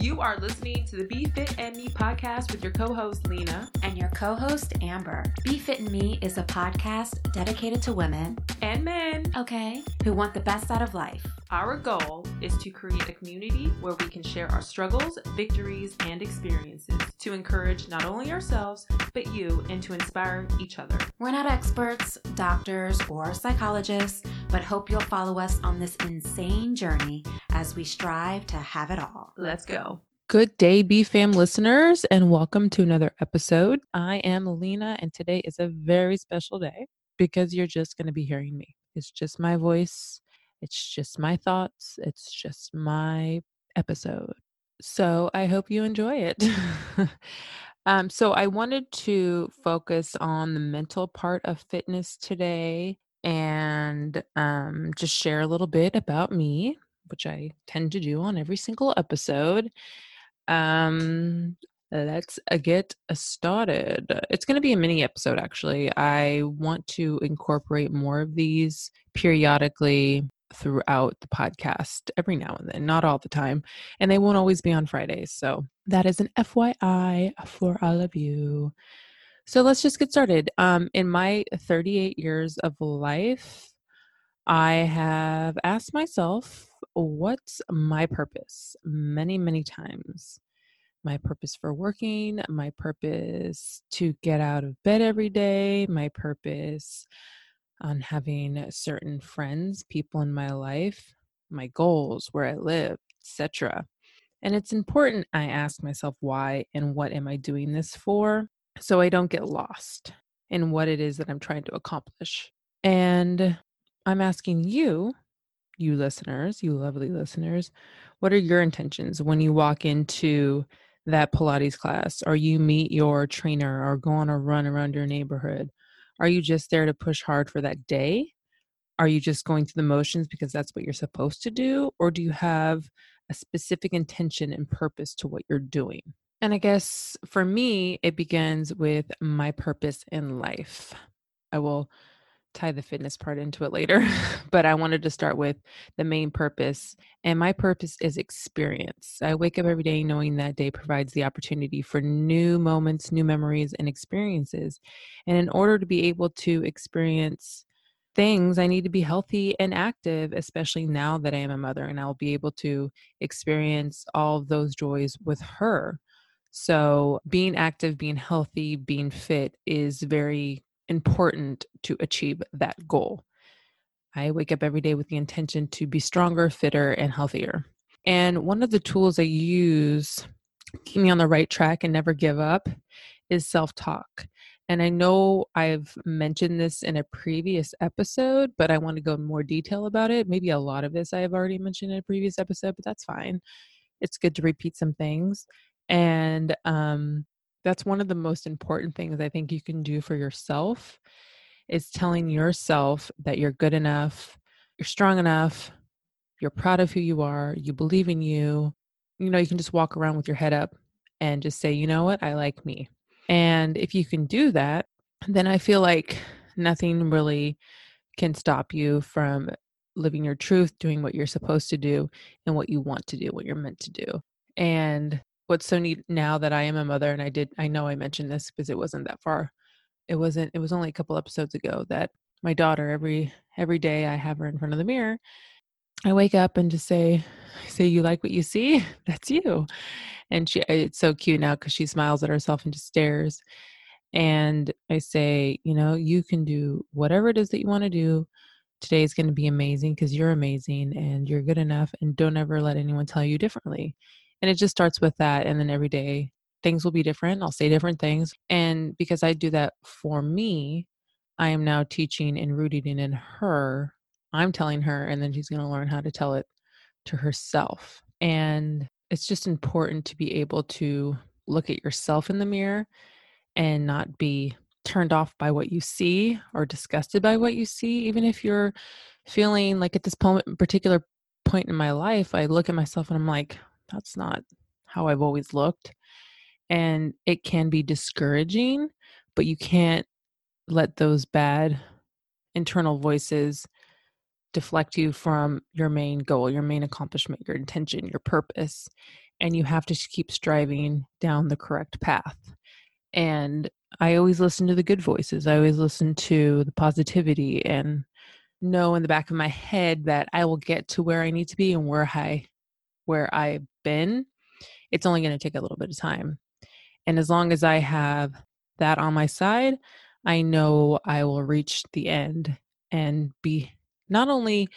You are listening to the Be Fit and Me podcast with your co host, Lena. And your co host, Amber. Be Fit and Me is a podcast dedicated to women and men, okay, who want the best out of life. Our goal is to create a community where we can share our struggles, victories, and experiences to encourage not only ourselves, but you, and to inspire each other. We're not experts, doctors, or psychologists, but hope you'll follow us on this insane journey as we strive to have it all. Let's go. Good day, B fam listeners, and welcome to another episode. I am Lena, and today is a very special day because you're just going to be hearing me. It's just my voice it's just my thoughts, it's just my episode. So I hope you enjoy it. um, so I wanted to focus on the mental part of fitness today and um, just share a little bit about me, which I tend to do on every single episode. Um, let's uh, get started. It's going to be a mini episode, actually. I want to incorporate more of these periodically throughout the podcast every now and then, not all the time. And they won't always be on Fridays. So that is an FYI for all of you. So let's just get started. Um, in my 38 years of life, I have asked myself, what's my purpose? Many, many times. My purpose for working, my purpose to get out of bed every day, my purpose on having certain friends, people in my life, my goals, where I live, etc. And it's important I ask myself why and what am I doing this for so I don't get lost in what it is that I'm trying to accomplish. And I'm asking you, you listeners, you lovely listeners, what are your intentions when you walk into that Pilates class or you meet your trainer or go on a run around your neighborhood are you just there to push hard for that day? Are you just going through the motions because that's what you're supposed to do? Or do you have a specific intention and purpose to what you're doing? And I guess for me, it begins with my purpose in life. I will tie the fitness part into it later, but I wanted to start with the main purpose. And my purpose is experience. I wake up every day knowing that day provides the opportunity for new moments, new memories, and experiences. And in order to be able to experience things, I need to be healthy and active, especially now that I am a mother and I'll be able to experience all those joys with her. So, being active, being healthy, being fit is very important to achieve that goal. I wake up every day with the intention to be stronger, fitter, and healthier. And one of the tools I use keep me on the right track and never give up is self talk. And I know I've mentioned this in a previous episode, but I want to go in more detail about it. Maybe a lot of this I have already mentioned in a previous episode, but that's fine. It's good to repeat some things. And um, that's one of the most important things I think you can do for yourself is telling yourself that you're good enough, you're strong enough, you're proud of who you are, you believe in you. You know, you can just walk around with your head up and just say, you know what, I like me. And if you can do that, then I feel like nothing really can stop you from living your truth, doing what you're supposed to do, and what you want to do, what you're meant to do. And what's so neat now that I am a mother, and I did, I know I mentioned this because it wasn't that far. It wasn't, it was only a couple episodes ago that my daughter, every, every day I have her in front of the mirror, I wake up and just say, say, you like what you see? That's you. And she, it's so cute now because she smiles at herself and just stares. And I say, you know, you can do whatever it is that you want to do. Today is going to be amazing because you're amazing and you're good enough. And don't ever let anyone tell you differently. And it just starts with that. And then every day things will be different. I'll say different things. And because I do that for me, I am now teaching and rooting in her. I'm telling her, and then she's going to learn how to tell it to herself. And it's just important to be able to look at yourself in the mirror and not be turned off by what you see or disgusted by what you see even if you're feeling like at this particular point in my life i look at myself and i'm like that's not how I've always looked. And it can be discouraging, but you can't let those bad internal voices deflect you from your main goal, your main accomplishment, your intention, your purpose. and you have to keep striving down the correct path. And I always listen to the good voices. I always listen to the positivity and know in the back of my head that I will get to where I need to be and where I where I've been. It's only going to take a little bit of time. And as long as I have that on my side, I know I will reach the end and be not only,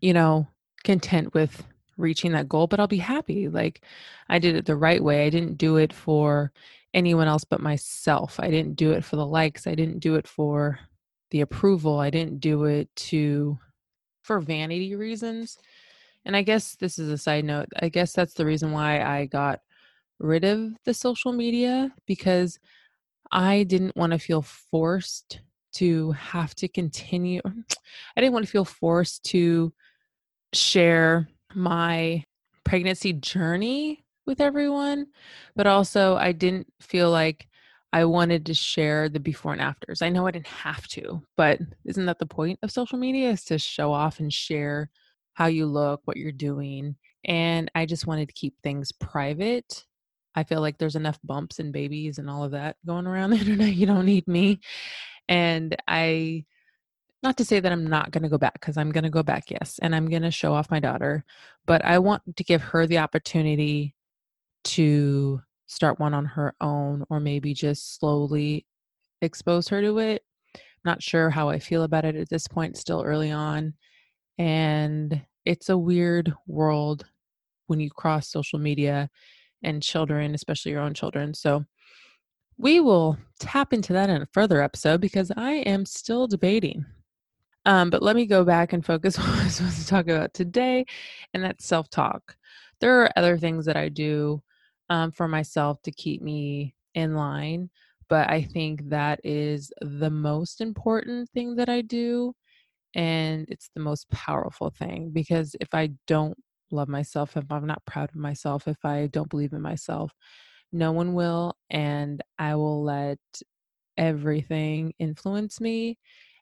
you know, content with reaching that goal, but I'll be happy. Like I did it the right way. I didn't do it for anyone else but myself. I didn't do it for the likes. I didn't do it for the approval. I didn't do it to for vanity reasons. And I guess this is a side note. I guess that's the reason why I got rid of the social media because I didn't want to feel forced to have to continue. I didn't want to feel forced to share my pregnancy journey with everyone, but also I didn't feel like I wanted to share the before and afters. I know I didn't have to, but isn't that the point of social media is to show off and share how you look, what you're doing. And I just wanted to keep things private. I feel like there's enough bumps and babies and all of that going around the internet. You don't need me. And I not to say that I'm not going to go back because I'm going to go back, yes, and I'm going to show off my daughter, but I want to give her the opportunity to start one on her own or maybe just slowly expose her to it. Not sure how I feel about it at this point, still early on. And it's a weird world when you cross social media and children, especially your own children. So we will tap into that in a further episode because I am still debating. Um, but let me go back and focus on what I was supposed to talk about today, and that's self talk. There are other things that I do um, for myself to keep me in line. But I think that is the most important thing that I do. And it's the most powerful thing because if I don't love myself, if I'm not proud of myself, if I don't believe in myself, no one will. And I will let everything influence me.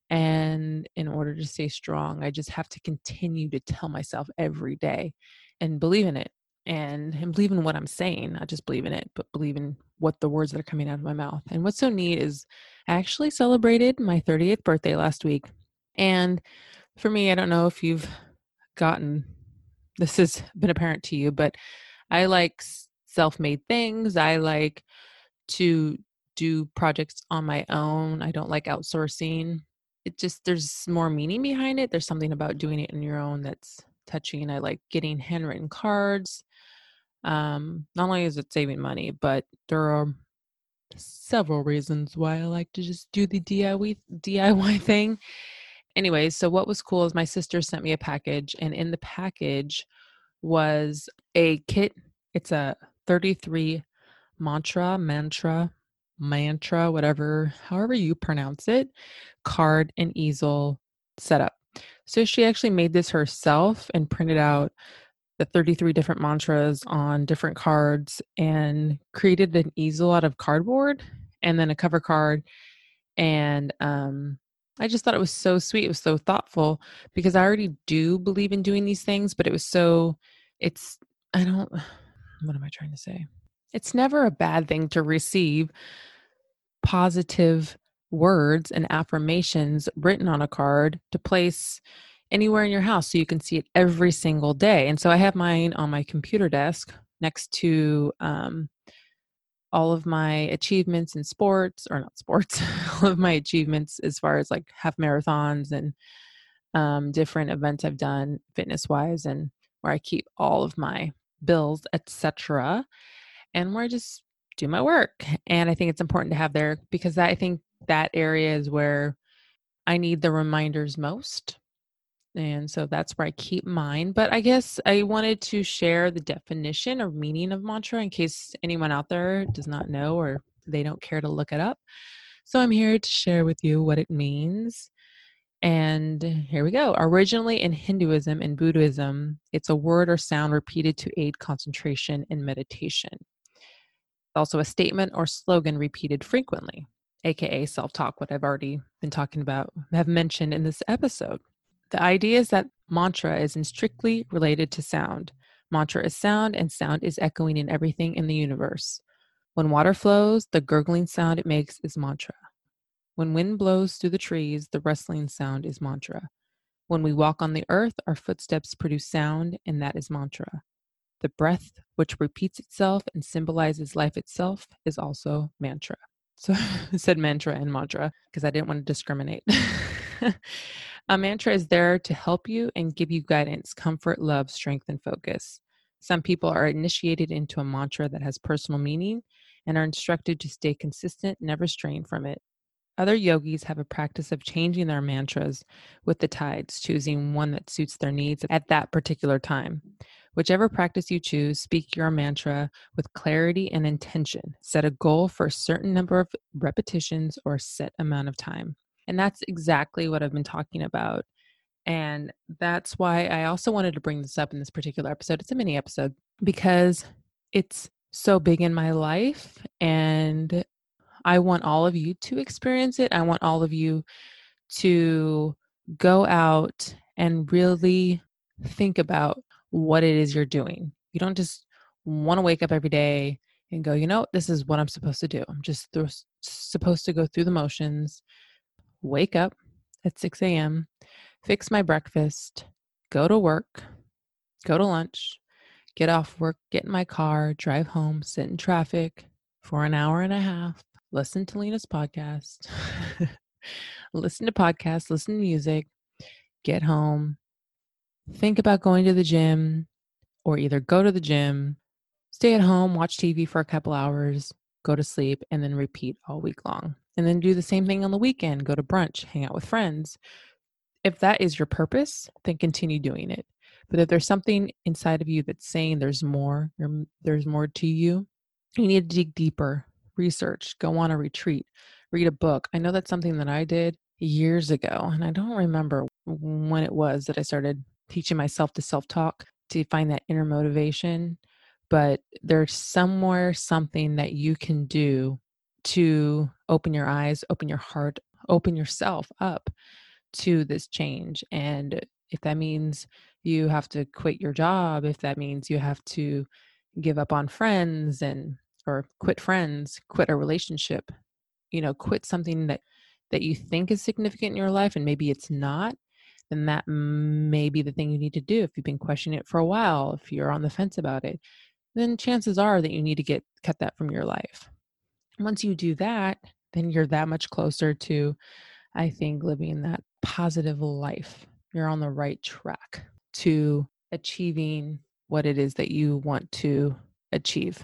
And in order to stay strong, I just have to continue to tell myself every day and believe in it and, and believe in what I'm saying, not just believe in it, but believe in what the words that are coming out of my mouth. And what's so neat is I actually celebrated my 38th birthday last week. And for me, I don't know if you've gotten this has been apparent to you, but I like self made things. I like to do projects on my own. I don't like outsourcing. It just, there's more meaning behind it. There's something about doing it on your own that's touching. I like getting handwritten cards. Um, not only is it saving money, but there are several reasons why I like to just do the DIY DIY thing. Anyways, so what was cool is my sister sent me a package, and in the package was a kit. It's a 33 mantra, mantra, mantra, whatever, however you pronounce it, card and easel setup. So she actually made this herself and printed out the 33 different mantras on different cards and created an easel out of cardboard and then a cover card and um I just thought it was so sweet. It was so thoughtful because I already do believe in doing these things, but it was so it's I don't what am I trying to say? It's never a bad thing to receive positive words and affirmations written on a card to place anywhere in your house so you can see it every single day. And so I have mine on my computer desk next to um, all of my achievements in sports, or not sports, all of my achievements as far as like half marathons and um, different events I've done fitness wise, and where I keep all of my bills, etc., and where I just do my work. And I think it's important to have there because I think that area is where I need the reminders most and so that's where I keep mine. But I guess I wanted to share the definition or meaning of mantra in case anyone out there does not know or they don't care to look it up. So I'm here to share with you what it means. And here we go. Originally in Hinduism and Buddhism, it's a word or sound repeated to aid concentration in meditation. Also, a statement or slogan repeated frequently, aka self talk, what I've already been talking about, have mentioned in this episode. The idea is that mantra is strictly related to sound. Mantra is sound, and sound is echoing in everything in the universe. When water flows, the gurgling sound it makes is mantra. When wind blows through the trees, the rustling sound is mantra. When we walk on the earth, our footsteps produce sound, and that is mantra. The breath, which repeats itself and symbolizes life itself, is also mantra. So I said mantra and mantra because I didn't want to discriminate. a mantra is there to help you and give you guidance, comfort, love, strength, and focus. Some people are initiated into a mantra that has personal meaning and are instructed to stay consistent, never strain from it. Other yogis have a practice of changing their mantras with the tides, choosing one that suits their needs at that particular time. Whichever practice you choose, speak your mantra with clarity and intention. Set a goal for a certain number of repetitions or a set amount of time. And that's exactly what I've been talking about. And that's why I also wanted to bring this up in this particular episode. It's a mini episode because it's so big in my life. And I want all of you to experience it. I want all of you to go out and really think about what it is you're doing. You don't just want to wake up every day and go, you know, this is what I'm supposed to do. I'm just th- supposed to go through the motions wake up at 6 a.m., fix my breakfast, go to work, go to lunch, get off work, get in my car, drive home, sit in traffic for an hour and a half, listen to Lena's podcast, listen to podcasts, listen to music, get home, think about going to the gym, or either go to the gym, stay at home, watch TV for a couple hours, go to sleep, and then repeat all week long and then do the same thing on the weekend go to brunch hang out with friends. If that is your purpose then continue doing it. But if there's something inside of you that's saying there's more there's more to you you need to dig deeper research go on a retreat read a book. I know that's something that i did years ago and i don't remember when it was that i started teaching myself to self-talk to find that inner motivation but there's somewhere something that you can do to open your eyes, open your heart, open yourself up to this change. And if that means you have to quit your job, if that means you have to give up on friends and or quit friends, quit a relationship, you know, quit something that that you think is significant in your life and maybe it's not, then that may be the thing you need to do. If you've been questioning it for a while, if you're on the fence about it, then chances are that you need to get cut that from your life once you do that, then you're that much closer to, I think, living that positive life. You're on the right track to achieving what it is that you want to achieve.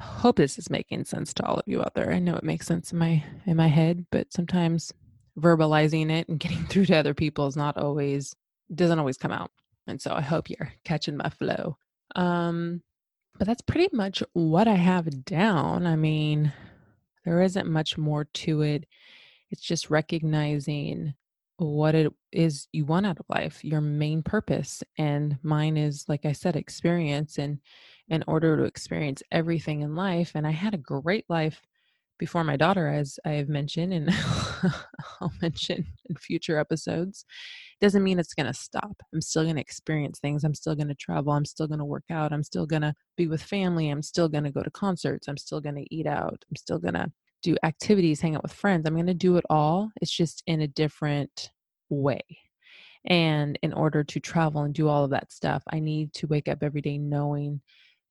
Hope this is making sense to all of you out there. I know it makes sense in my in my head, but sometimes verbalizing it and getting through to other people is not always doesn't always come out. And so I hope you're catching my flow. Um but that's pretty much what I have down. I mean, there isn't much more to it. It's just recognizing what it is you want out of life, your main purpose. And mine is, like I said, experience. And in order to experience everything in life, and I had a great life before my daughter, as I have mentioned, and I'll mention in future episodes, doesn't mean it's going to stop. I'm still going to experience things. I'm still going to travel. I'm still going to work out. I'm still going to be with family. I'm still going to go to concerts. I'm still going to eat out. I'm still going to do activities, hang out with friends. I'm going to do it all. It's just in a different way. And in order to travel and do all of that stuff, I need to wake up every day knowing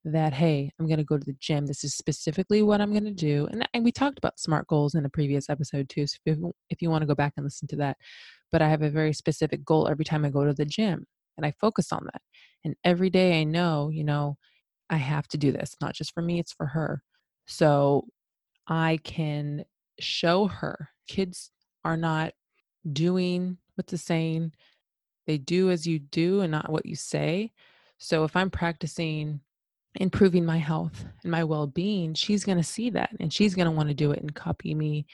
that, hey, I'm going to go to the gym. This is specifically what I'm going to do. And, and we talked about SMART goals in a previous episode too. So if, if you want to go back and listen to that, but I have a very specific goal every time I go to the gym and I focus on that. And every day I know, you know, I have to do this, not just for me, it's for her. So I can show her kids are not doing what the saying, they do as you do and not what you say. So if I'm practicing improving my health and my well being, she's going to see that and she's going to want to do it and copy me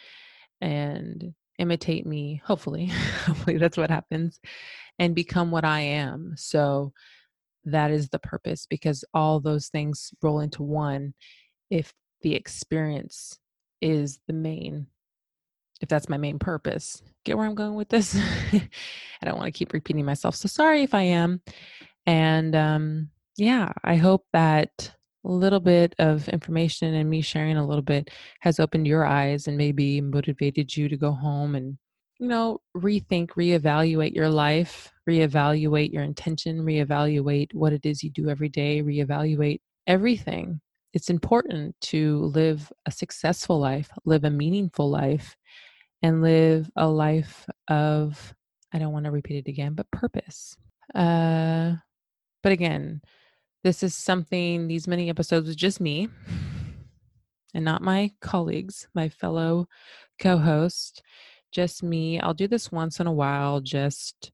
and imitate me hopefully. Hopefully that's what happens and become what i am. So that is the purpose because all those things roll into one if the experience is the main if that's my main purpose. Get where i'm going with this? I don't want to keep repeating myself so sorry if i am. And um yeah, I hope that a little bit of information and me sharing a little bit has opened your eyes and maybe motivated you to go home and you know rethink reevaluate your life reevaluate your intention reevaluate what it is you do every day reevaluate everything. It's important to live a successful life live a meaningful life and live a life of i don't want to repeat it again but purpose. Uh but again this is something, these many episodes with just me and not my colleagues, my fellow co host, just me. I'll do this once in a while just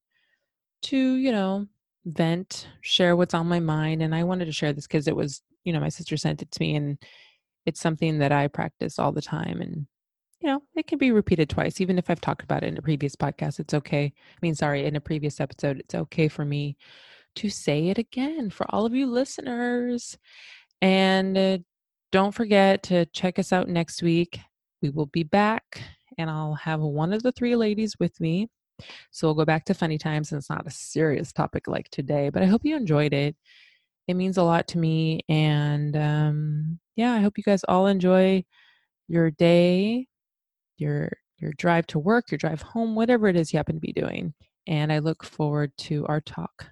to, you know, vent, share what's on my mind. And I wanted to share this because it was, you know, my sister sent it to me and it's something that I practice all the time. And, you know, it can be repeated twice, even if I've talked about it in a previous podcast. It's okay. I mean, sorry, in a previous episode, it's okay for me to say it again for all of you listeners. And uh, don't forget to check us out next week. We will be back, and I'll have one of the three ladies with me. So we'll go back to funny times, and it's not a serious topic like today, but I hope you enjoyed it. It means a lot to me. And um, yeah, I hope you guys all enjoy your day, your your drive to work, your drive home, whatever it is you happen to be doing. And I look forward to our talk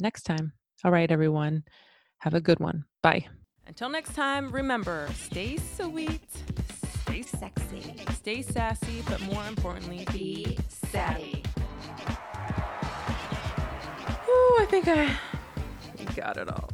next time. All right, everyone. Have a good one. Bye. Until next time, remember stay sweet, stay sexy, stay sassy, but more importantly, be savvy. Ooh, I think I got it all.